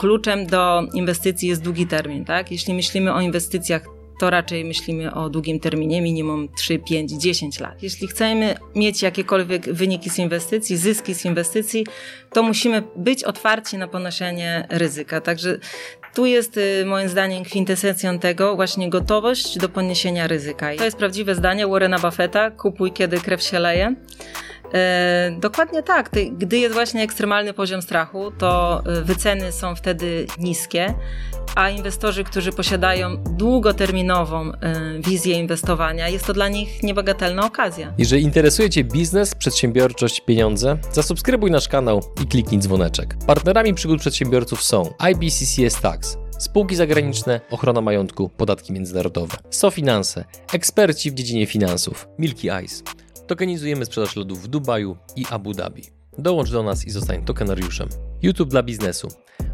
kluczem do inwestycji jest długi termin, tak? Jeśli myślimy o inwestycjach to raczej myślimy o długim terminie, minimum 3, 5, 10 lat. Jeśli chcemy mieć jakiekolwiek wyniki z inwestycji, zyski z inwestycji, to musimy być otwarci na ponoszenie ryzyka. Także tu jest y, moim zdaniem kwintesencją tego właśnie gotowość do poniesienia ryzyka. I to jest prawdziwe zdanie Warrena Buffetta, kupuj kiedy krew się leje. E, dokładnie tak. Gdy jest właśnie ekstremalny poziom strachu, to y, wyceny są wtedy niskie a inwestorzy, którzy posiadają długoterminową y, wizję inwestowania, jest to dla nich niebagatelna okazja. Jeżeli interesuje Cię biznes, przedsiębiorczość, pieniądze, zasubskrybuj nasz kanał i kliknij dzwoneczek. Partnerami przygód przedsiębiorców są IBCCS Tax, spółki zagraniczne, ochrona majątku, podatki międzynarodowe, SoFinanse, eksperci w dziedzinie finansów, Milky Ice. Tokenizujemy sprzedaż lodów w Dubaju i Abu Dhabi. Dołącz do nas i zostań tokenariuszem. YouTube dla biznesu.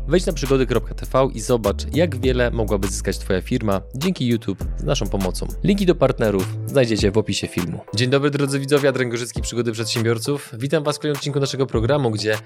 Wejdź na przygody.tv i zobacz, jak wiele mogłaby zyskać Twoja firma dzięki YouTube z naszą pomocą. Linki do partnerów znajdziecie w opisie filmu. Dzień dobry drodzy widzowie, Adrian Gorzycki, Przygody Przedsiębiorców. Witam Was w kolejnym odcinku naszego programu, gdzie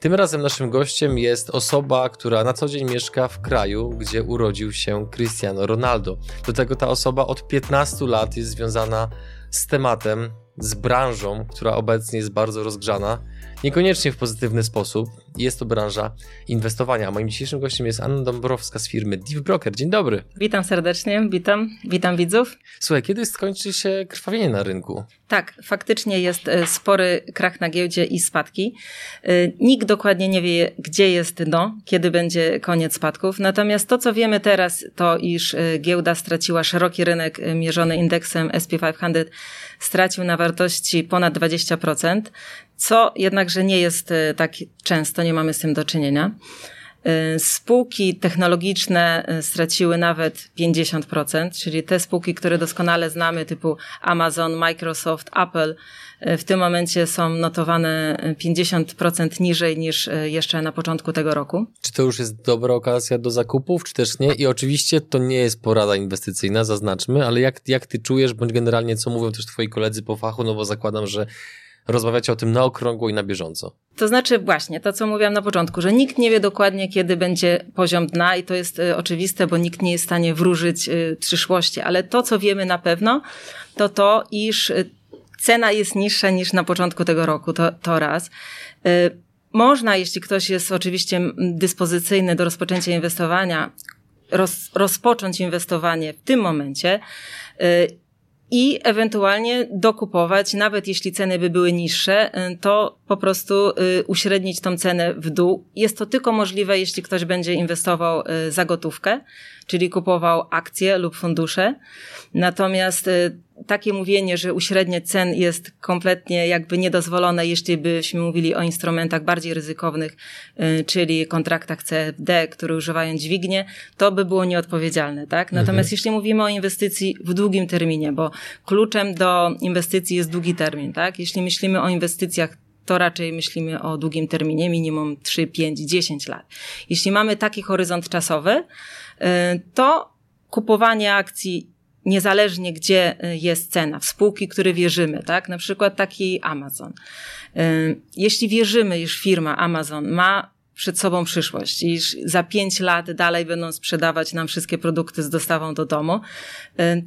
tym razem naszym gościem jest osoba, która na co dzień mieszka w kraju, gdzie urodził się Cristiano Ronaldo. Do tego ta osoba od 15 lat jest związana z tematem, z branżą, która obecnie jest bardzo rozgrzana Niekoniecznie w pozytywny sposób. Jest to branża inwestowania. Moim dzisiejszym gościem jest Anna Dąbrowska z firmy Deep Broker. Dzień dobry. Witam serdecznie, witam, witam widzów. Słuchaj, kiedy skończy się krwawienie na rynku? Tak, faktycznie jest e, spory krach na giełdzie i spadki. E, nikt dokładnie nie wie, gdzie jest dno, kiedy będzie koniec spadków. Natomiast to, co wiemy teraz, to iż e, giełda straciła szeroki rynek mierzony indeksem SP500, stracił na wartości ponad 20% co jednakże nie jest e, tak często, nie mamy z tym do czynienia. E, spółki technologiczne e, straciły nawet 50%, czyli te spółki, które doskonale znamy, typu Amazon, Microsoft, Apple, w tym momencie są notowane 50% niżej niż jeszcze na początku tego roku. Czy to już jest dobra okazja do zakupów, czy też nie? I oczywiście to nie jest porada inwestycyjna, zaznaczmy, ale jak, jak ty czujesz, bądź generalnie co mówią też twoi koledzy po fachu, no bo zakładam, że rozmawiacie o tym na okrągło i na bieżąco. To znaczy właśnie to, co mówiłam na początku, że nikt nie wie dokładnie, kiedy będzie poziom dna i to jest y, oczywiste, bo nikt nie jest w stanie wróżyć y, przyszłości, ale to, co wiemy na pewno, to to, iż y, cena jest niższa niż na początku tego roku, to, to raz. Można, jeśli ktoś jest oczywiście dyspozycyjny do rozpoczęcia inwestowania, roz, rozpocząć inwestowanie w tym momencie i ewentualnie dokupować, nawet jeśli ceny by były niższe, y, to po prostu y, uśrednić tą cenę w dół. Jest to tylko możliwe, jeśli ktoś będzie inwestował y, za gotówkę, czyli kupował akcje lub fundusze. Natomiast takie mówienie, że uśredniać cen jest kompletnie jakby niedozwolone, jeśli byśmy mówili o instrumentach bardziej ryzykownych, y, czyli kontraktach CFD, które używają dźwignie, to by było nieodpowiedzialne, tak? Natomiast mhm. jeśli mówimy o inwestycji w długim terminie, bo kluczem do inwestycji jest długi termin, tak? Jeśli myślimy o inwestycjach to raczej myślimy o długim terminie, minimum 3, 5, 10 lat. Jeśli mamy taki horyzont czasowy, y, to kupowanie akcji niezależnie gdzie y, jest cena, w spółki, które wierzymy, tak? Na przykład taki Amazon. Y, jeśli wierzymy, iż firma Amazon ma przed sobą przyszłość, iż za pięć lat dalej będą sprzedawać nam wszystkie produkty z dostawą do domu,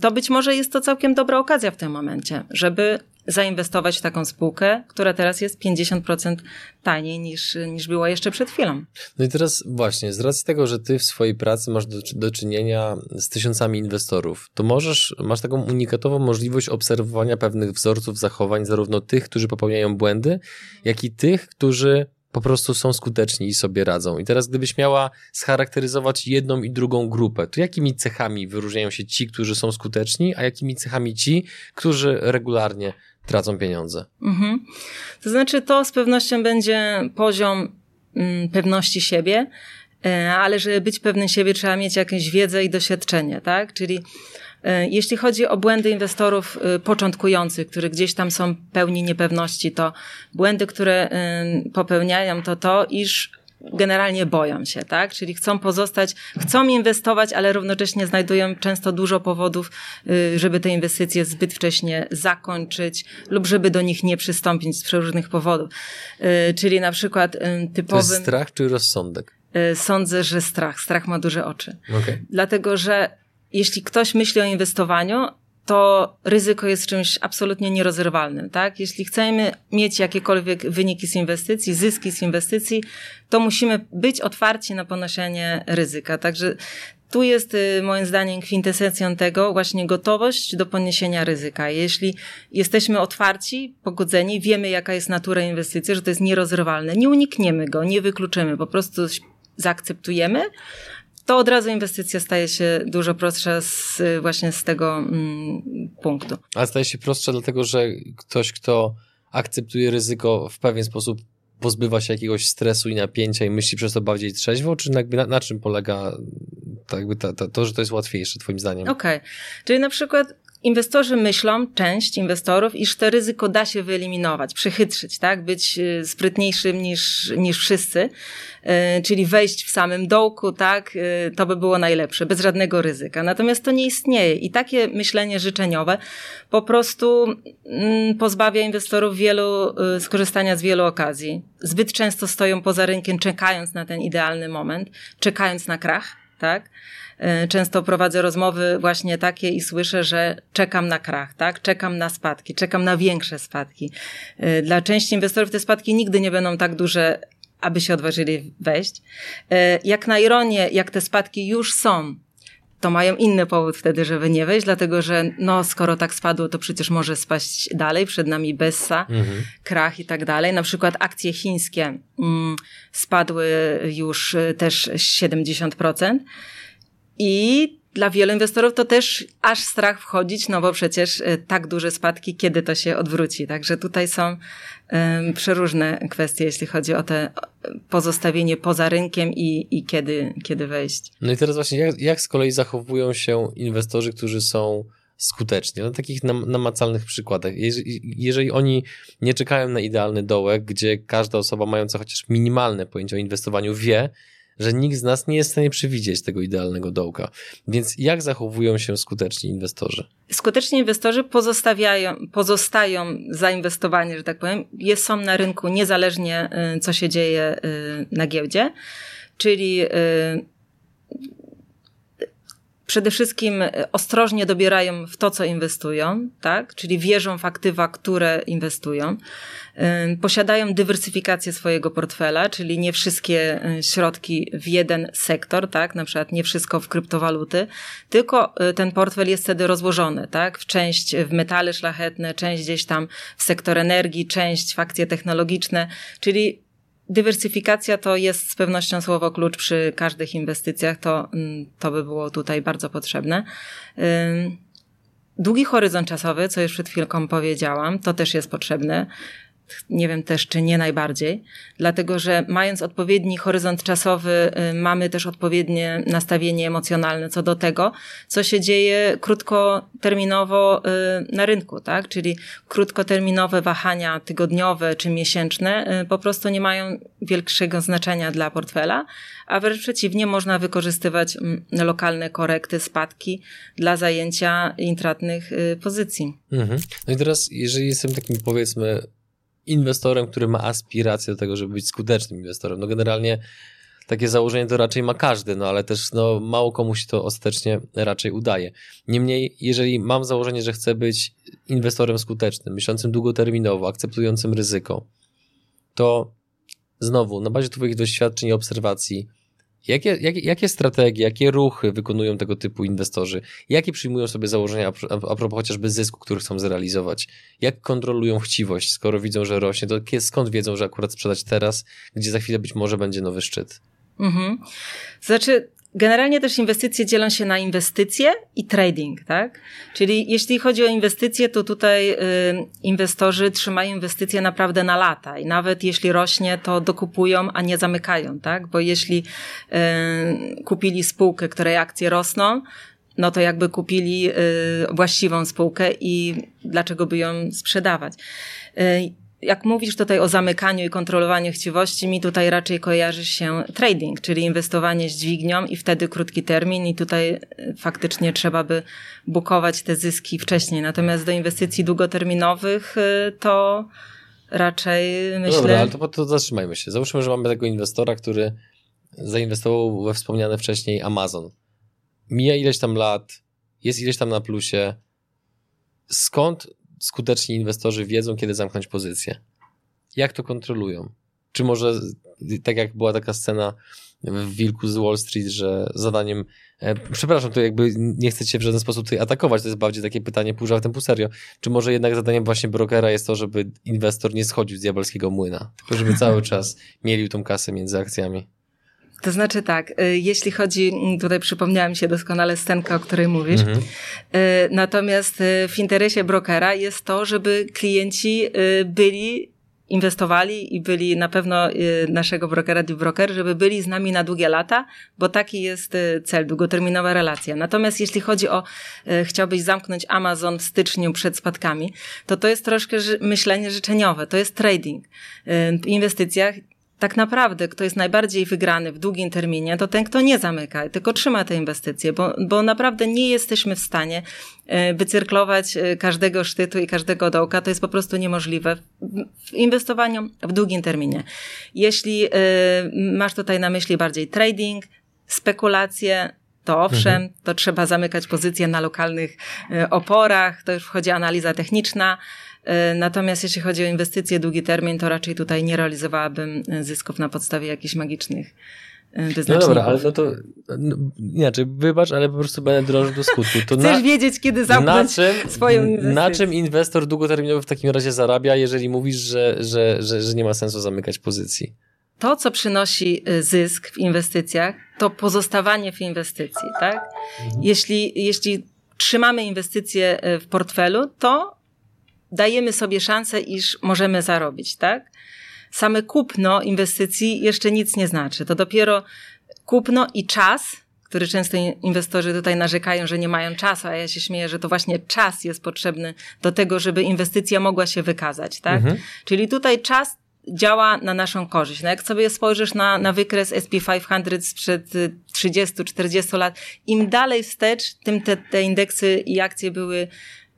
to być może jest to całkiem dobra okazja w tym momencie, żeby zainwestować w taką spółkę, która teraz jest 50% taniej niż, niż była jeszcze przed chwilą. No i teraz właśnie, z racji tego, że ty w swojej pracy masz do, do czynienia z tysiącami inwestorów, to możesz, masz taką unikatową możliwość obserwowania pewnych wzorców zachowań, zarówno tych, którzy popełniają błędy, jak i tych, którzy po prostu są skuteczni i sobie radzą. I teraz, gdybyś miała scharakteryzować jedną i drugą grupę, to jakimi cechami wyróżniają się ci, którzy są skuteczni, a jakimi cechami ci, którzy regularnie tracą pieniądze. Mhm. To znaczy, to z pewnością będzie poziom mm, pewności siebie, e, ale żeby być pewnym siebie, trzeba mieć jakąś wiedzę i doświadczenie, tak? Czyli jeśli chodzi o błędy inwestorów e, początkujących, które gdzieś tam są pełni niepewności, to błędy, które popełniają, to to, iż generalnie boją się, tak? Czyli chcą pozostać, chcą inwestować, ale równocześnie znajdują często dużo powodów, żeby te inwestycje zbyt wcześnie zakończyć lub żeby do nich nie przystąpić z przeróżnych powodów. Czyli na przykład typowym... To jest strach czy rozsądek? Sądzę, że strach. Strach ma duże oczy. Okay. Dlatego, że jeśli ktoś myśli o inwestowaniu, to ryzyko jest czymś absolutnie nierozerwalnym, tak? Jeśli chcemy mieć jakiekolwiek wyniki z inwestycji, zyski z inwestycji, to musimy być otwarci na ponoszenie ryzyka. Także tu jest y, moim zdaniem kwintesencją tego właśnie gotowość do poniesienia ryzyka. Jeśli jesteśmy otwarci, pogodzeni, wiemy jaka jest natura inwestycji, że to jest nierozerwalne, nie unikniemy go, nie wykluczymy, po prostu zaakceptujemy, to od razu inwestycja staje się dużo prostsza z, właśnie z tego mm, punktu. A staje się prostsza dlatego, że ktoś, kto akceptuje ryzyko w pewien sposób pozbywa się jakiegoś stresu i napięcia i myśli przez to bardziej trzeźwo, czy na, na czym polega tak ta, ta, to, że to jest łatwiejsze twoim zdaniem? Okej, okay. czyli na przykład Inwestorzy myślą, część inwestorów, iż to ryzyko da się wyeliminować, przechytrzyć, tak? Być y, sprytniejszym niż, niż wszyscy, y, czyli wejść w samym dołku, tak? Y, to by było najlepsze, bez żadnego ryzyka. Natomiast to nie istnieje i takie myślenie życzeniowe po prostu mm, pozbawia inwestorów wielu, skorzystania z wielu okazji. Zbyt często stoją poza rynkiem, czekając na ten idealny moment, czekając na krach, tak? E, często prowadzę rozmowy właśnie takie i słyszę, że czekam na krach, tak? Czekam na spadki, czekam na większe spadki. E, dla części inwestorów te spadki nigdy nie będą tak duże, aby się odważyli wejść. E, jak na ironię, jak te spadki już są, to mają inny powód wtedy, żeby nie wejść, dlatego że no, skoro tak spadło, to przecież może spaść dalej, przed nami Bessa, mhm. krach i tak dalej. Na przykład akcje chińskie mm, spadły już też 70%. I dla wielu inwestorów to też aż strach wchodzić, no bo przecież e, tak duże spadki, kiedy to się odwróci. Także tutaj są przeróżne kwestie, jeśli chodzi o te pozostawienie poza rynkiem i, i kiedy, kiedy wejść. No i teraz właśnie, jak, jak z kolei zachowują się inwestorzy, którzy są skuteczni? Na takich nam, namacalnych przykładach. Jeżeli, jeżeli oni nie czekają na idealny dołek, gdzie każda osoba mająca chociaż minimalne pojęcie o inwestowaniu wie, że nikt z nas nie jest w stanie przewidzieć tego idealnego dołka. Więc jak zachowują się skuteczni inwestorzy? Skuteczni inwestorzy pozostawiają, pozostają zainwestowanie, że tak powiem, jest, są na rynku niezależnie y, co się dzieje y, na giełdzie, czyli y, przede wszystkim ostrożnie dobierają w to, co inwestują, tak? Czyli wierzą w aktywa, które inwestują. Posiadają dywersyfikację swojego portfela, czyli nie wszystkie y, środki w jeden sektor, tak? Na przykład nie wszystko w kryptowaluty, tylko y, ten portfel jest wtedy rozłożony, tak? W część w metale szlachetne, część gdzieś tam w sektor energii, część w akcje technologiczne, czyli Dywersyfikacja to jest z pewnością słowo klucz przy każdych inwestycjach, to, mm, to by było tutaj bardzo potrzebne. Długi horyzont czasowy, co już przed chwilką powiedziałam, to też jest potrzebne nie wiem też, czy nie najbardziej, dlatego że mając odpowiedni horyzont czasowy, y, mamy też odpowiednie nastawienie emocjonalne co do tego, co się dzieje krótkoterminowo y, na rynku, tak? Czyli krótkoterminowe wahania tygodniowe czy miesięczne y, po prostu nie mają większego znaczenia dla portfela, a wręcz przeciwnie, można wykorzystywać mm, lokalne korekty, spadki dla zajęcia intratnych pozycji. Mhm. No i teraz, jeżeli jestem takim powiedzmy inwestorem, który ma aspirację do tego, żeby być skutecznym inwestorem. No generalnie takie założenie to raczej ma każdy, no ale też no, mało komu się to ostatecznie raczej udaje. Niemniej, jeżeli mam założenie, że chcę być inwestorem skutecznym, myślącym długoterminowo, akceptującym ryzyko, to znowu, na bazie Twoich doświadczeń i obserwacji, Jakie, jakie, jakie strategie, jakie ruchy wykonują tego typu inwestorzy? Jakie przyjmują sobie założenia a, propos chociażby zysku, który chcą zrealizować? Jak kontrolują chciwość, skoro widzą, że rośnie? To skąd wiedzą, że akurat sprzedać teraz, gdzie za chwilę być może będzie nowy szczyt? Mhm. Znaczy, Generalnie też inwestycje dzielą się na inwestycje i trading, tak? Czyli jeśli chodzi o inwestycje, to tutaj y, inwestorzy trzymają inwestycje naprawdę na lata i nawet jeśli rośnie, to dokupują, a nie zamykają, tak? Bo jeśli y, kupili spółkę, której akcje rosną, no to jakby kupili y, właściwą spółkę i dlaczego by ją sprzedawać? Y, jak mówisz tutaj o zamykaniu i kontrolowaniu chciwości, mi tutaj raczej kojarzy się trading, czyli inwestowanie z dźwignią i wtedy krótki termin i tutaj e, faktycznie trzeba by bukować te zyski wcześniej. Natomiast do inwestycji długoterminowych e, to raczej myślę... No dobra, ale to, to zatrzymajmy się. Załóżmy, że mamy tego inwestora, który zainwestował we wspomniane wcześniej Amazon. Mija ileś tam lat, jest ileś tam na plusie. Skąd skuteczni inwestorzy wiedzą, kiedy zamknąć pozycję? Jak to kontrolują? Czy może, tak jak była taka scena w Wilku z Wall Street, że zadaniem, e, przepraszam, to jakby nie chcę cię w żaden sposób tutaj atakować, to jest bardziej takie pytanie pół żartem, pół serio. Czy może jednak zadaniem właśnie brokera jest to, żeby inwestor nie schodził z diabelskiego młyna, tylko żeby cały czas mielił tą kasę między akcjami? To znaczy tak, y, jeśli chodzi, tutaj przypomniała mi się doskonale scenka, o której mówisz, mhm. Y, natomiast y, w interesie brokera jest to, żeby klienci byli inwestowali i byli na pewno naszego brokera Deep Broker, żeby byli z nami na długie lata, bo taki jest cel, długoterminowa relacja. Natomiast jeśli chodzi o chciałbyś zamknąć Amazon w styczniu przed spadkami, to to jest troszkę myślenie życzeniowe, to jest trading. W inwestycjach tak naprawdę, kto jest najbardziej wygrany w długim terminie, to ten, kto nie zamyka, tylko trzyma te inwestycje, bo, bo naprawdę nie jesteśmy w stanie e, wycyrklować e, każdego sztytu i każdego dołka. To jest po prostu niemożliwe w inwestowaniu w długim terminie. Jeśli e, masz tutaj na myśli bardziej trading, spekulacje, to owszem, mhm. to trzeba zamykać pozycje na lokalnych oporach, to już wchodzi analiza techniczna, natomiast jeśli chodzi o inwestycje długi termin, to raczej tutaj nie realizowałabym e, zysków na podstawie jakichś magicznych e. No dobra, ale no to no, inaczej, wybacz, ale po prostu będę drążył do skutku. To Chcesz na, wiedzieć, kiedy zamknąć czym, swoją inwestycję. Na czym inwestor długoterminowy w takim razie zarabia, jeżeli mówisz, że, że, że, że nie ma sensu zamykać pozycji? To, co przynosi zysk w inwestycjach, to pozostawanie w inwestycji, tak? Mhm. Jeśli, jeśli trzymamy inwestycje w portfelu, to dajemy sobie szansę, iż możemy zarobić, tak? Same kupno inwestycji jeszcze nic nie znaczy. To dopiero kupno i czas, który często inwestorzy tutaj narzekają, że nie mają czasu, a ja się śmieję, że to właśnie czas jest potrzebny do tego, żeby inwestycja mogła się wykazać, tak? Mhm. Czyli tutaj czas działa na naszą korzyść. No jak sobie spojrzysz na, na wykres SP500 sprzed 30-40 lat, im dalej wstecz, tym te, te indeksy i akcje były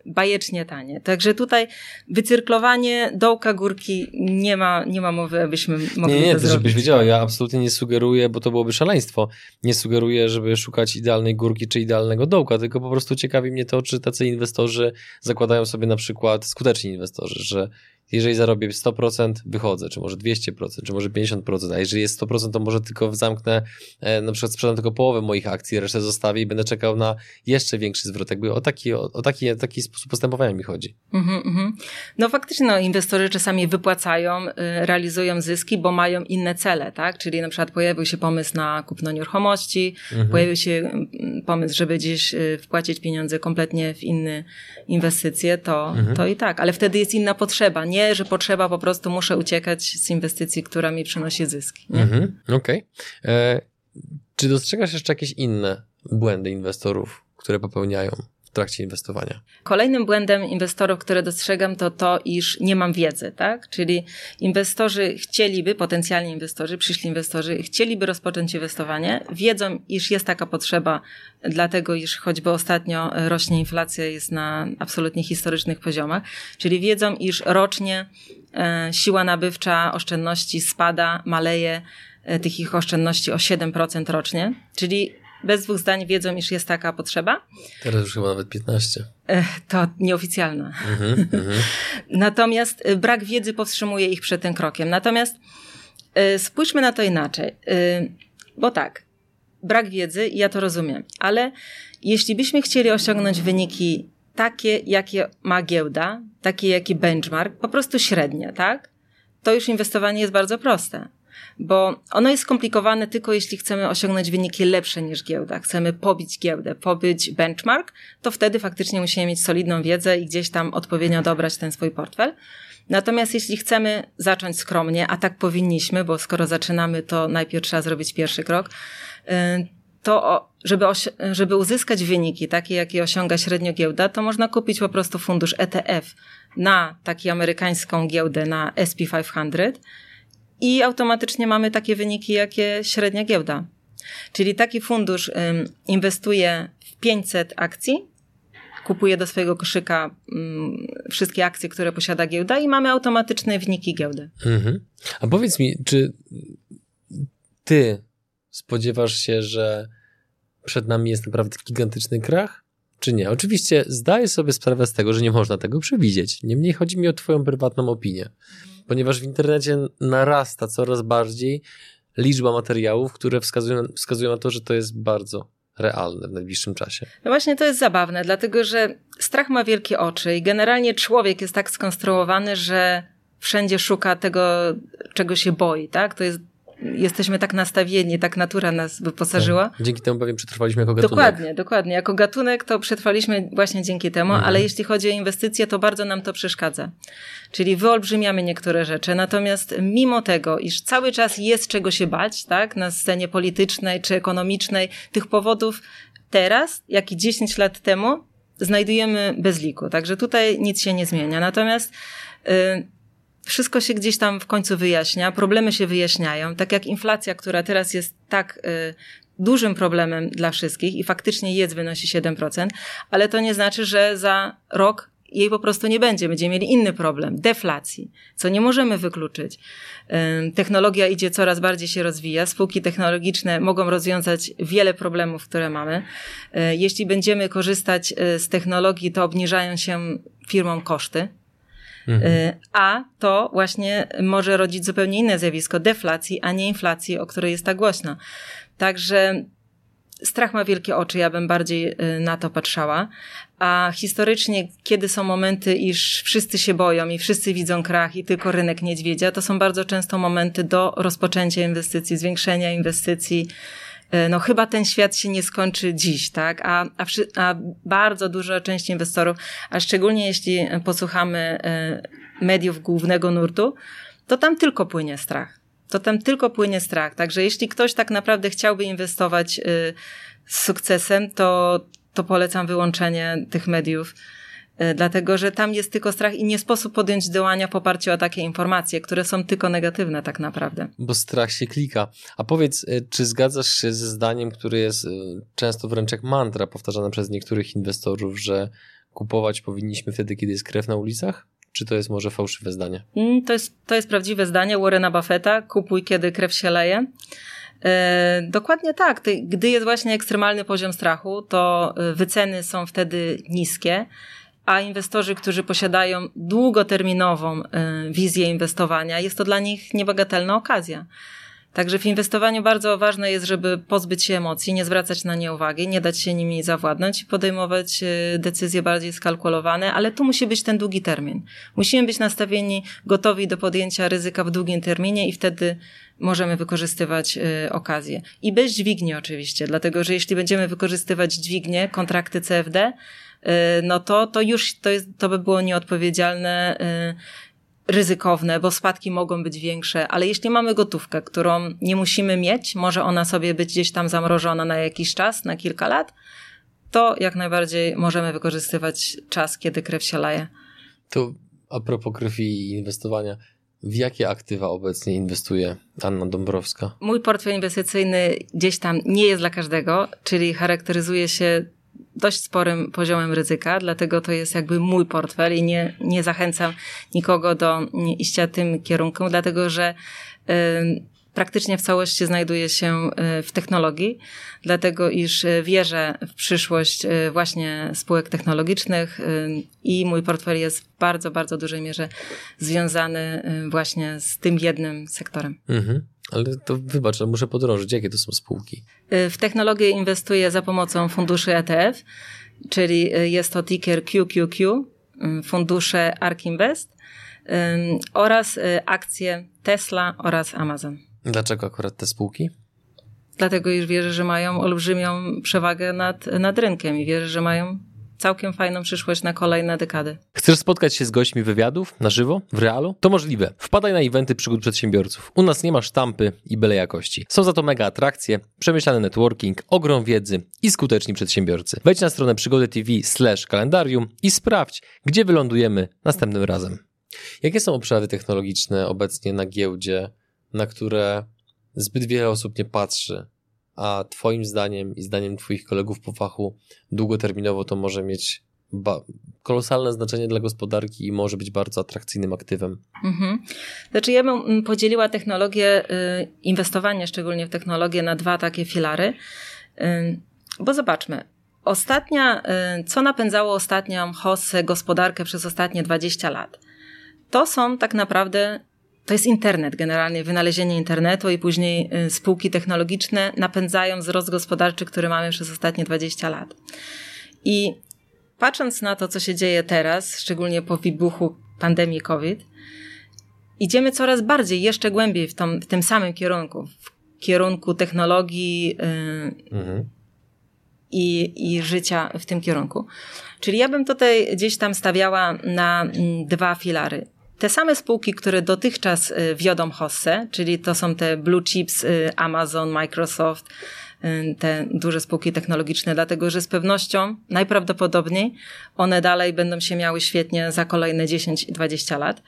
bajecznie tanie. Także tutaj wycyrklowanie dołka górki nie ma, nie ma mowy, abyśmy mogli Nie, nie, to żebyś wiedziała, ja absolutnie nie sugeruję, bo to byłoby szaleństwo. Nie sugeruję, żeby szukać idealnej górki czy idealnego dołka, tylko po prostu ciekawi mnie to, czy tacy inwestorzy zakładają sobie na przykład, skuteczni inwestorzy, że jeżeli zarobię 100%, wychodzę, czy może 200%, czy może 50%, a jeżeli jest 100%, to może tylko zamknę, e, na przykład sprzedam tylko połowę moich akcji, resztę zostawię i będę czekał na jeszcze większy zwrot. Jakby o taki, o, o taki, taki sposób postępowania mi chodzi. Mm -hmm. No faktycznie, no, inwestorzy czasami wypłacają, y, realizują zyski, bo mają inne cele, tak? Czyli na przykład pojawił się pomysł na kupno nieruchomości, mm -hmm. pojawił się mm, pomysł, żeby gdzieś y, wpłacić pieniądze kompletnie w inne inwestycje, to, mm -hmm. to i tak. Ale wtedy jest inna potrzeba. Nie nie, że potrzeba, po prostu muszę uciekać z inwestycji, która mi przynosi zyski. Mhm, Okej. Okay. E, czy dostrzegasz jeszcze jakieś inne błędy inwestorów, które popełniają? Trakcie inwestowania. Kolejnym błędem inwestorów, które dostrzegam, to to, iż nie mam wiedzy, tak? Czyli inwestorzy chcieliby, potencjalni inwestorzy, przyszli inwestorzy, chcieliby rozpocząć inwestowanie, wiedzą, iż jest taka potrzeba, dlatego iż choćby ostatnio rośnie inflacja, jest na absolutnie historycznych poziomach, czyli wiedzą, iż rocznie e, siła nabywcza oszczędności spada, maleje, e, tych ich oszczędności o 7% rocznie, czyli bez dwóch zdań wiedzą, iż jest taka potrzeba. Teraz już chyba nawet 15. To nieoficjalna. Mhm, mhm. Natomiast y, brak wiedzy powstrzymuje ich przed tym krokiem. Natomiast y, spójrzmy na to inaczej. Y, bo tak, brak wiedzy, ja to rozumiem, ale jeśli byśmy chcieli osiągnąć wyniki takie, jakie ma giełda, takie, jaki benchmark, po prostu średnie, tak? To już inwestowanie jest bardzo proste bo ono jest skomplikowane tylko jeśli chcemy osiągnąć wyniki lepsze niż giełda. Chcemy pobić giełdę, pobić benchmark, to wtedy faktycznie musimy mieć solidną wiedzę i gdzieś tam odpowiednio dobrać ten swój portfel. Natomiast jeśli chcemy zacząć skromnie, a tak powinniśmy, bo skoro zaczynamy, to najpierw trzeba zrobić pierwszy krok, y, to żeby, żeby uzyskać wyniki takie, jakie osiąga średnio giełda, to można kupić po prostu fundusz ETF na taką amerykańską giełdę, na SP500 i automatycznie mamy takie wyniki, jakie średnia giełda. Czyli taki fundusz inwestuje w 500 akcji, kupuje do swojego koszyka wszystkie akcje, które posiada giełda i mamy automatyczne wyniki giełdy. Mhm. A powiedz mi, czy ty spodziewasz się, że przed nami jest naprawdę gigantyczny krach? Czy nie? Oczywiście zdaję sobie sprawę z tego, że nie można tego przewidzieć. Niemniej chodzi mi o Twoją prywatną opinię, ponieważ w internecie narasta coraz bardziej liczba materiałów, które wskazują, wskazują na to, że to jest bardzo realne w najbliższym czasie. No właśnie to jest zabawne, dlatego że strach ma wielkie oczy i generalnie człowiek jest tak skonstruowany, że wszędzie szuka tego, czego się boi, tak? To jest jesteśmy tak nastawieni, tak natura nas wyposażyła. Tak. Dzięki temu pewnie przetrwaliśmy jako gatunek. Dokładnie, dokładnie. Jako gatunek to przetrwaliśmy właśnie dzięki temu, mhm. ale jeśli chodzi o inwestycje, to bardzo nam to przeszkadza. Czyli wyolbrzymiamy niektóre rzeczy. Natomiast mimo tego, iż cały czas jest czego się bać, tak, na scenie politycznej czy ekonomicznej, tych powodów teraz, jak i 10 lat temu, znajdujemy bez liku. Także tutaj nic się nie zmienia. Natomiast yy, wszystko się gdzieś tam w końcu wyjaśnia, problemy się wyjaśniają, tak jak inflacja, która teraz jest tak y, dużym problemem dla wszystkich i faktycznie jest, wynosi 7%, ale to nie znaczy, że za rok jej po prostu nie będzie. Będziemy mieli inny problem, deflacji, co nie możemy wykluczyć. Y, technologia idzie coraz bardziej się rozwija, spółki technologiczne mogą rozwiązać wiele problemów, które mamy. Y, jeśli będziemy korzystać y, z technologii, to obniżają się firmom koszty, Mhm. Y, a to właśnie może rodzić zupełnie inne zjawisko deflacji, a nie inflacji, o której jest tak głośno. Także strach ma wielkie oczy, ja bym bardziej y, na to patrzała. A historycznie, kiedy są momenty, iż wszyscy się boją i wszyscy widzą krach i tylko rynek niedźwiedzia, to są bardzo często momenty do rozpoczęcia inwestycji, zwiększenia inwestycji, no chyba ten świat się nie skończy dziś, tak? A, a, a bardzo duża część inwestorów, a szczególnie jeśli posłuchamy e, mediów głównego nurtu, to tam tylko płynie strach. To tam tylko płynie strach. Także jeśli ktoś tak naprawdę chciałby inwestować e, z sukcesem, to, to polecam wyłączenie tych mediów E, dlatego że tam jest tylko strach i nie sposób podjąć działania w oparciu o takie informacje, które są tylko negatywne tak naprawdę. Bo strach się klika. A powiedz, e, czy zgadzasz się ze zdaniem, które jest e, często wręcz jak mantra powtarzane przez niektórych inwestorów, że kupować powinniśmy wtedy, kiedy jest krew na ulicach? Czy to jest może fałszywe zdanie? Mm, to jest, to jest prawdziwe zdanie Warrena Buffetta. Kupuj, kiedy krew się leje. E, dokładnie tak. Gdy jest właśnie ekstremalny poziom strachu, to wyceny są wtedy niskie a inwestorzy, którzy posiadają długoterminową y, wizję inwestowania, jest to dla nich niebagatelna okazja. Także w inwestowaniu bardzo ważne jest, żeby pozbyć się emocji, nie zwracać na nie uwagi, nie dać się nimi zawładnąć i podejmować y, decyzje bardziej skalkulowane, ale tu musi być ten długi termin. Musimy być nastawieni, gotowi do podjęcia ryzyka w długim terminie i wtedy możemy wykorzystywać y, okazję. I bez dźwigni oczywiście, dlatego że jeśli będziemy wykorzystywać dźwignię, kontrakty CFD, no to, to już to, jest, to by było nieodpowiedzialne, y, ryzykowne, bo spadki mogą być większe, ale jeśli mamy gotówkę, którą nie musimy mieć, może ona sobie być gdzieś tam zamrożona na jakiś czas, na kilka lat, to jak najbardziej możemy wykorzystywać czas, kiedy krew się laje. To a propos krwi i inwestowania, w jakie aktywa obecnie inwestuje Anna Dąbrowska? Mój portfel inwestycyjny gdzieś tam nie jest dla każdego, czyli charakteryzuje się dość sporym poziomem ryzyka, dlatego to jest jakby mój portfel i nie, nie zachęcam nikogo do iścia tym kierunkiem, dlatego że y, praktycznie w całości znajduje się y, w technologii, dlatego iż wierzę w przyszłość y, właśnie spółek technologicznych i mój portfel jest w bardzo, bardzo dużej mierze związany właśnie z tym jednym sektorem. Mhm. Ale to wybacz, muszę podrążyć. Jakie to są spółki? Y, w technologię inwestuję za pomocą funduszy ETF, czyli y, jest to ticker QQQ, y, fundusze ARK Invest oraz akcje Tesla oraz Amazon. Dlaczego akurat te spółki? Dlatego, iż wierzę, że mają olbrzymią przewagę nad, nad rynkiem i wierzę, że mają całkiem fajną przyszłość na kolejne dekady. Chcesz spotkać się z gośćmi wywiadów na żywo, w realu? To możliwe. Wpadaj na eventy przygód przedsiębiorców. U nas nie ma sztampy i byle jakości. Są za to mega atrakcje, przemyślany networking, ogrom wiedzy i skuteczni przedsiębiorcy. Wejdź na stronę przygody TV slash kalendarium i sprawdź, gdzie wylądujemy następnym razem. Jakie są obszary technologiczne obecnie na giełdzie, na które zbyt wiele osób nie patrzy, a Twoim zdaniem i zdaniem Twoich kolegów po fachu długoterminowo to może mieć kolosalne znaczenie dla gospodarki i może być bardzo atrakcyjnym aktywem. Mhm. Znaczy ja bym podzieliła technologię, y, inwestowanie szczególnie w technologię na dwa takie filary, y, bo zobaczmy, ostatnia, y, co napędzało ostatnią hossę gospodarkę przez ostatnie 20 lat? To są tak naprawdę to jest internet generalnie, wynalezienie internetu i później spółki technologiczne napędzają wzrost gospodarczy, który mamy przez ostatnie 20 lat. I patrząc na to, co się dzieje teraz, szczególnie po wybuchu pandemii COVID, idziemy coraz bardziej, jeszcze głębiej w, tom, w tym samym kierunku, w kierunku technologii yy, mhm. i, i życia w tym kierunku. Czyli ja bym tutaj gdzieś tam stawiała na mm, dwa filary. Te same spółki, które dotychczas y, wiodą hossę, czyli to są te blue chips y, Amazon, Microsoft, Y, te duże spółki technologiczne, dlatego że z pewnością najprawdopodobniej one dalej będą się miały świetnie za kolejne 10-20 lat.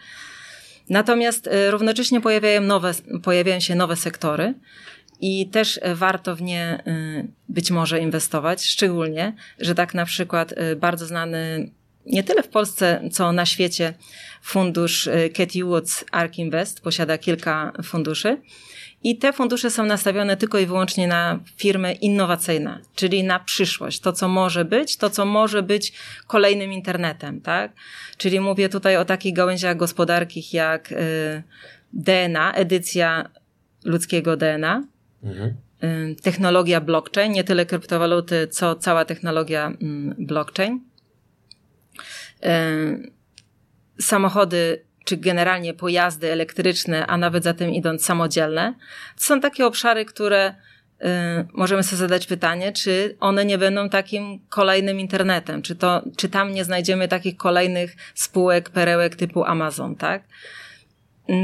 Natomiast równocześnie pojawiają, nowe, pojawiają się nowe sektory i też warto w nie być może inwestować, szczególnie, że tak na przykład bardzo znany nie tyle w Polsce, co na świecie fundusz Katie Woods Ark Invest posiada kilka funduszy i te fundusze są nastawione tylko i wyłącznie na firmy innowacyjne, czyli na przyszłość, to co może być, to co może być kolejnym internetem, tak? Czyli mówię tutaj o takich gałęziach gospodarki jak y, DNA, edycja ludzkiego DNA, mhm. Y, technologia blockchain, nie tyle kryptowaluty, co cała technologia mm, blockchain. Samochody czy generalnie pojazdy elektryczne, a nawet za tym idąc samodzielne, to są takie obszary, które y, możemy sobie zadać pytanie, czy one nie będą takim kolejnym internetem, czy, to, czy tam nie znajdziemy takich kolejnych spółek, perełek typu Amazon, tak?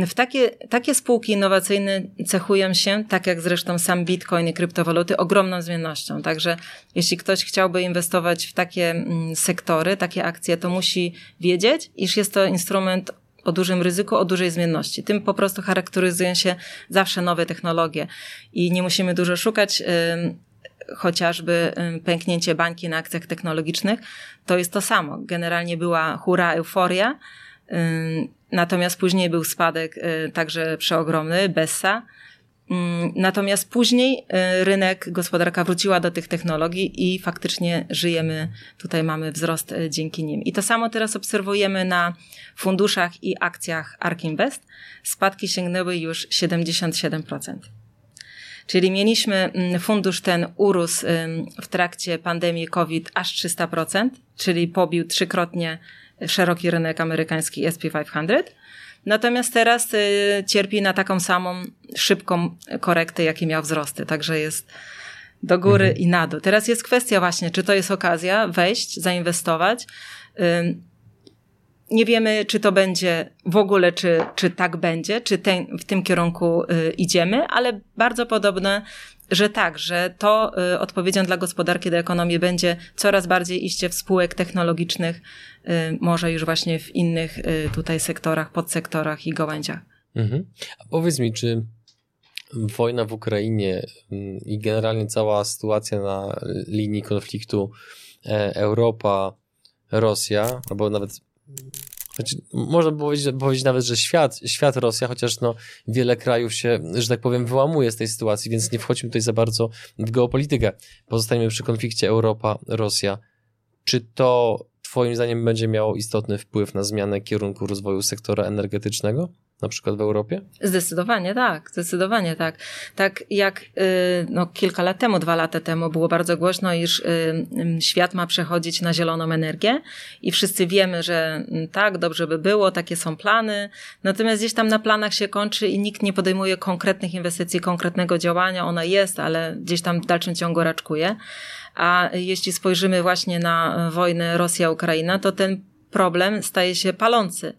W takie, takie spółki innowacyjne cechują się, tak jak zresztą sam Bitcoin i kryptowaluty, ogromną zmiennością. Także jeśli ktoś chciałby inwestować w takie mm, sektory, takie akcje, to musi wiedzieć, iż jest to instrument o dużym ryzyku, o dużej zmienności. Tym po prostu charakteryzują się zawsze nowe technologie i nie musimy dużo szukać chociażby pęknięcie bańki na akcjach technologicznych, to jest to samo. Generalnie była hura, euforia, natomiast później był spadek y, także przeogromny, Bessa, Mm, natomiast później y, rynek, gospodarka wróciła do tych technologii i faktycznie żyjemy, tutaj mamy wzrost y, dzięki nim. I to samo teraz obserwujemy na funduszach i akcjach ARK Invest. Spadki sięgnęły już 77%. Czyli mieliśmy mm, fundusz ten urósł w trakcie pandemii COVID aż 300%, czyli pobił trzykrotnie szeroki rynek amerykański SP 500 Natomiast teraz y, cierpi na taką samą szybką korektę, jakie miał wzrosty. Także jest do góry mhm. i na dół. Teraz jest kwestia właśnie, czy to jest okazja wejść, zainwestować. Nie wiemy, czy to będzie w ogóle, czy, czy tak będzie, czy ten, w tym kierunku y, idziemy, ale bardzo podobne że tak, że to y, odpowiedzią dla gospodarki, dla ekonomii będzie coraz bardziej iście w spółek technologicznych, y, może już właśnie w innych y, tutaj sektorach, podsektorach i gałęziach. Mhm. A powiedz mi, czy wojna w Ukrainie mm, i generalnie cała sytuacja na linii konfliktu e, Europa, Rosja, albo nawet znaczy, można powiedzieć, powiedzieć nawet, że świat, świat Rosja, chociaż no, wiele krajów się, że tak powiem, wyłamuje z tej sytuacji, więc nie wchodźmy tutaj za bardzo w geopolitykę. Pozostańmy przy konflikcie Europa-Rosja. Czy to Twoim zdaniem będzie miało istotny wpływ na zmianę kierunku rozwoju sektora energetycznego? Na przykład w Europie? Zdecydowanie tak, zdecydowanie tak. Tak jak y, no, kilka lat temu, dwa lata temu było bardzo głośno, iż y, świat ma przechodzić na zieloną energię i wszyscy wiemy, że tak, dobrze by było, takie są plany, natomiast gdzieś tam na planach się kończy i nikt nie podejmuje konkretnych inwestycji, konkretnego działania, ona jest, ale gdzieś tam w dalszym ciągu raczkuje. A jeśli spojrzymy właśnie na wojnę Rosja-Ukraina, to ten problem staje się palący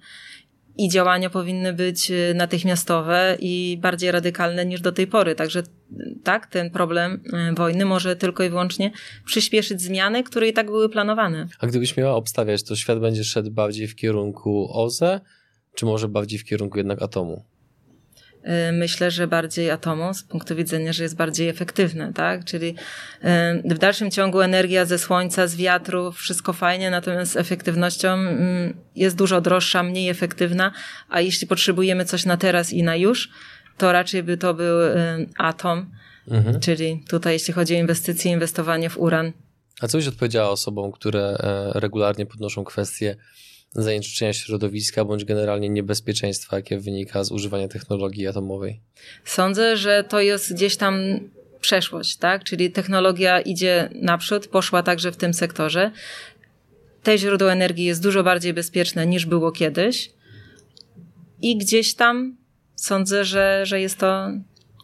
i działania powinny być y, natychmiastowe i bardziej radykalne niż do tej pory. Także tak, ten problem y, wojny może tylko i wyłącznie przyspieszyć zmiany, które i tak były planowane. A gdybyś miała obstawiać, to świat będzie szedł bardziej w kierunku OZE, czy może bardziej w kierunku jednak atomu? Myślę, że bardziej atomu z punktu widzenia, że jest bardziej efektywne, tak? Czyli w dalszym ciągu energia ze słońca, z wiatru, wszystko fajnie, natomiast efektywnością mm, jest dużo droższa, mniej efektywna, a jeśli potrzebujemy coś na teraz i na już, to raczej by to był atom, mhm. czyli tutaj jeśli chodzi o inwestycje, inwestowanie w uran. A co byś odpowiedziała osobom, które e, regularnie podnoszą kwestie zanieczyszczenia środowiska bądź generalnie niebezpieczeństwa, jakie wynika z używania technologii atomowej? Sądzę, że to jest gdzieś tam przeszłość, tak? Czyli technologia idzie naprzód, poszła także w tym sektorze. Te źródło energii jest dużo bardziej bezpieczne niż było kiedyś. I gdzieś tam sądzę, że, że jest to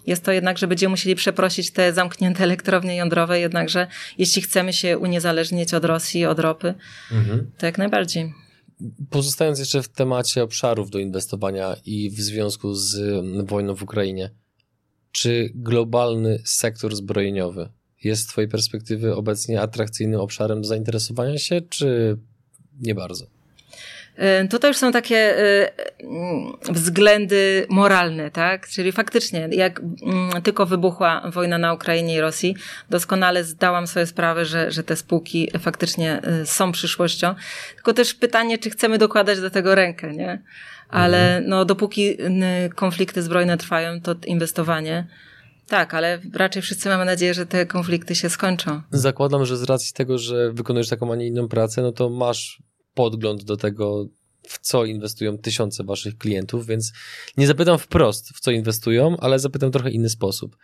jest to jednak, że będziemy musieli przeprosić te zamknięte elektrownie jądrowe, jednakże jeśli chcemy się uniezależnić od Rosji, od ropy, mhm. to jak najbardziej. Pozostając jeszcze w temacie obszarów do inwestowania i w związku z wojną w Ukrainie, czy globalny sektor zbrojeniowy jest z Twojej perspektywy obecnie atrakcyjnym obszarem do zainteresowania się, czy nie bardzo? Y, tutaj już są takie y, mm, względy moralne, tak? Czyli faktycznie, jak mm, tylko wybuchła wojna na Ukrainie i Rosji, doskonale zdałam sobie sprawę, że, że te spółki faktycznie y, są przyszłością. Tylko też pytanie, czy chcemy dokładać do tego rękę, nie? Ale mhm. no, dopóki konflikty zbrojne trwają, to inwestowanie tak, ale raczej wszyscy mamy nadzieję, że te konflikty się skończą. Zakładam, że z racji tego, że wykonujesz taką, a nie inną pracę, no to masz podgląd do tego, w co inwestują tysiące waszych klientów, więc nie zapytam wprost, w co inwestują, ale zapytam trochę inny sposób.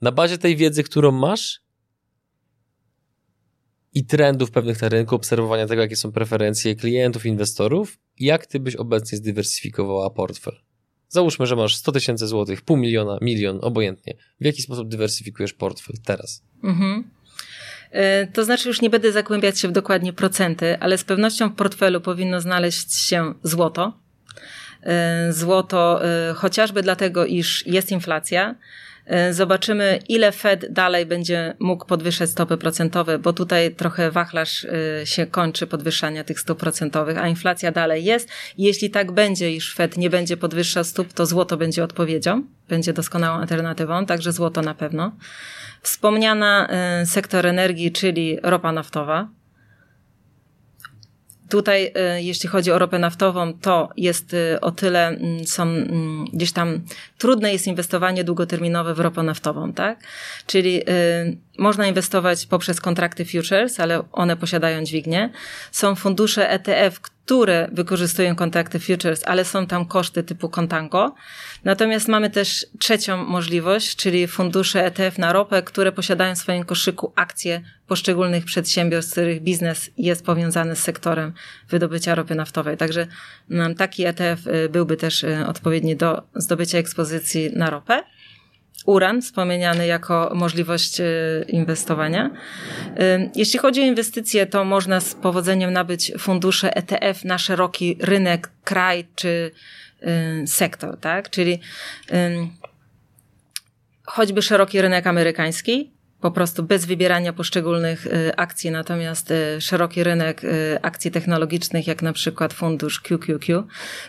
Na bazie tej wiedzy, którą masz i trendów pewnych na rynku, obserwowania tego, jakie są preferencje klientów, inwestorów, jak ty byś obecnie zdywersyfikowała portfel? Załóżmy, że masz 100 tysięcy złotych, pół miliona, milion, obojętnie. W jaki sposób dywersyfikujesz portfel teraz? Mhm. E, to znaczy, już nie będę zagłębiać się w dokładnie procenty, ale z pewnością w portfelu powinno znaleźć się złoto. E, złoto e, chociażby dlatego, iż jest inflacja. Zobaczymy, ile Fed dalej będzie mógł podwyższać stopy procentowe, bo tutaj trochę wachlarz się kończy podwyższania tych stóp procentowych, a inflacja dalej jest. Jeśli tak będzie, iż Fed nie będzie podwyższał stóp, to złoto będzie odpowiedzią, będzie doskonałą alternatywą, także złoto na pewno. Wspomniana e, sektor energii, czyli ropa naftowa. Tutaj, e, jeśli chodzi o ropę naftową, to jest e, o tyle, mm, są mm, gdzieś tam trudne jest inwestowanie długoterminowe w ropę naftową, tak? Czyli można inwestować poprzez kontrakty futures, ale one posiadają dźwignię. Są fundusze ETF, które wykorzystują kontrakty futures, ale są tam koszty typu kontango. Natomiast mamy też trzecią możliwość, czyli fundusze ETF na ropę, które posiadają w swoim koszyku akcje poszczególnych przedsiębiorstw, których biznes jest powiązany z sektorem wydobycia ropy naftowej. Także mm, taki ETF y, byłby też y, odpowiedni do zdobycia ekspozycji na ropę uran, wspomniany jako możliwość y, inwestowania. Y, jeśli chodzi o inwestycje, to można z powodzeniem nabyć fundusze ETF na szeroki rynek, kraj czy y, sektor, tak? Czyli choćby szeroki rynek amerykański, po prostu bez wybierania poszczególnych y, akcji, natomiast y, szeroki rynek y, akcji technologicznych, jak na przykład fundusz QQQ.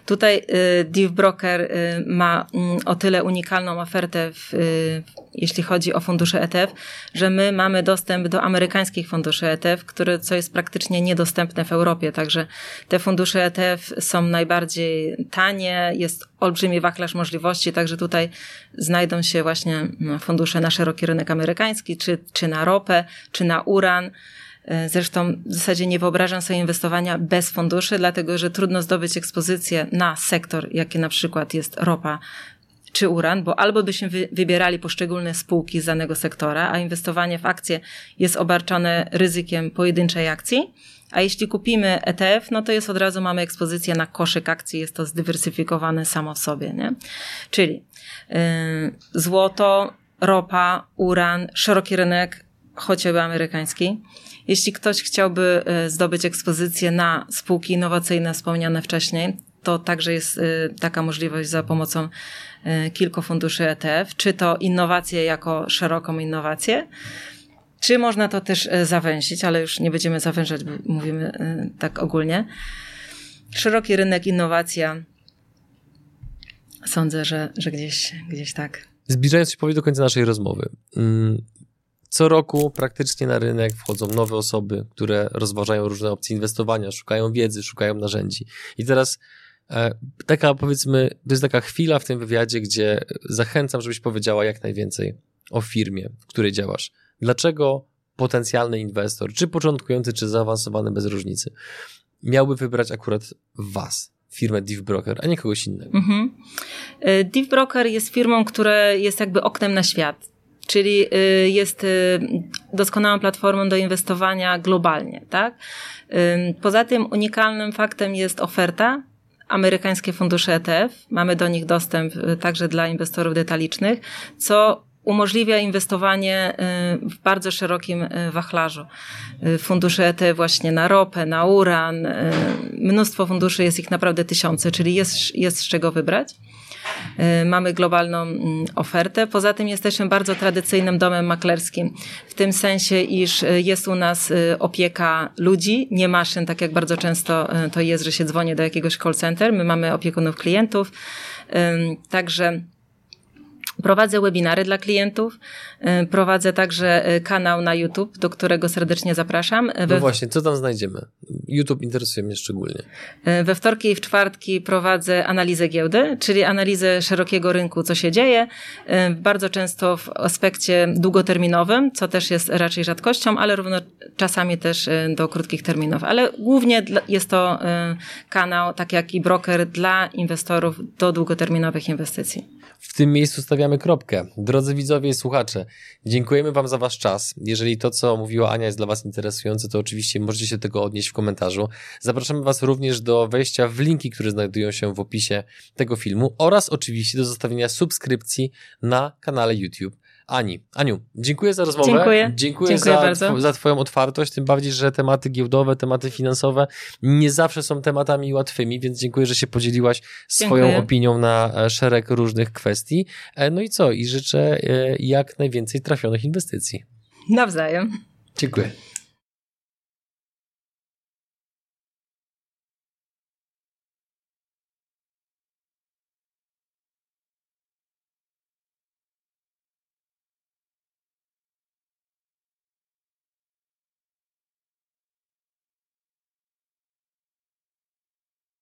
Tutaj Deep Broker ma mm, o tyle unikalną ofertę, w, jeśli chodzi o fundusze ETF, że my mamy dostęp do amerykańskich funduszy ETF, które, co jest praktycznie niedostępne w Europie. Także te fundusze ETF są najbardziej tanie, jest olbrzymi wachlarz możliwości, także tutaj znajdą się właśnie no, fundusze na szeroki rynek amerykański, czy, czy na ropę, czy na uran. E, zresztą w zasadzie nie wyobrażam sobie inwestowania bez funduszy, dlatego że trudno zdobyć ekspozycję na sektor, jaki na przykład jest ropa czy uran, bo albo byśmy wybierali poszczególne spółki z danego sektora, a inwestowanie w akcje jest obarczone ryzykiem pojedynczej akcji, a jeśli kupimy ETF, no to jest od razu mamy ekspozycję na koszyk akcji, jest to zdywersyfikowane samo w sobie, nie? Czyli yy, złoto, ropa, uran, szeroki rynek, chociażby amerykański. Jeśli ktoś chciałby y, zdobyć ekspozycję na spółki innowacyjne wspomniane wcześniej, to także jest y, taka możliwość za pomocą y, kilku funduszy ETF, czy to innowacje jako szeroką innowację, czy można to też e, zawęzić, ale już nie będziemy zawężać, bo mówimy tak ogólnie. Szeroki rynek, innowacja. Sądzę, że, że gdzieś, gdzieś tak. Zbliżając się powoli do końca naszej rozmowy. Mm, co roku praktycznie na rynek wchodzą nowe osoby, które rozważają różne opcje inwestowania, szukają wiedzy, szukają narzędzi. I teraz taka powiedzmy, to jest taka chwila w tym wywiadzie, gdzie zachęcam, żebyś powiedziała jak najwięcej o firmie, w której działasz. Dlaczego potencjalny inwestor, czy początkujący, czy zaawansowany bez różnicy, miałby wybrać akurat was, firmę Deep Broker, a nie kogoś innego? Mhm. E, Deep Broker jest firmą, która jest jakby oknem na świat czyli y, jest doskonałą platformą do inwestowania globalnie, tak? Poza tym unikalnym faktem jest oferta, amerykańskie fundusze ETF. Mamy do nich dostęp y, także dla inwestorów detalicznych, co umożliwia inwestowanie w bardzo szerokim wachlarzu. Fundusze ETF właśnie na ropę, na uran, mnóstwo funduszy, jest ich naprawdę tysiące, czyli jest, jest z czego wybrać. Y, mamy globalną mm, ofertę. Poza tym jesteśmy bardzo tradycyjnym domem maklerskim, w tym sensie, iż y, jest u nas y, opieka ludzi, nie maszyn, tak jak bardzo często to jest, że się dzwoni do jakiegoś call center. My mamy opiekunów klientów. Także Prowadzę webinary dla klientów, prowadzę także y, kanał na YouTube, do którego serdecznie zapraszam. We... No właśnie, co tam znajdziemy? YouTube interesuje mnie szczególnie. We wtorki i w czwartki prowadzę analizę giełdy, czyli analizę szerokiego rynku, co się dzieje, bardzo często w aspekcie długoterminowym, co też jest raczej rzadkością, ale równo czasami też do krótkich terminów. Ale głównie jest to kanał, tak jak i broker dla inwestorów do długoterminowych inwestycji. W tym miejscu stawiamy kropkę. Drodzy widzowie i słuchacze, dziękujemy Wam za Wasz czas. Jeżeli to, co mówiła Ania, jest dla Was interesujące, to oczywiście możecie się tego odnieść w komentarzu. Zapraszamy Was również do wejścia w linki, które znajdują się w opisie tego filmu oraz oczywiście do zostawienia subskrypcji na kanale YouTube. Ani. Aniu, dziękuję za rozmowę. Dziękuję. Dziękuję, dziękuję za, bardzo. za Twoją otwartość, tym bardziej, że tematy giełdowe, tematy finansowe nie zawsze są tematami łatwymi, więc dziękuję, że się podzieliłaś swoją dziękuję. opinią na e, szereg różnych kwestii. E, no i co? I życzę e, jak najwięcej trafionych inwestycji. Nawzajem. Dziękuję.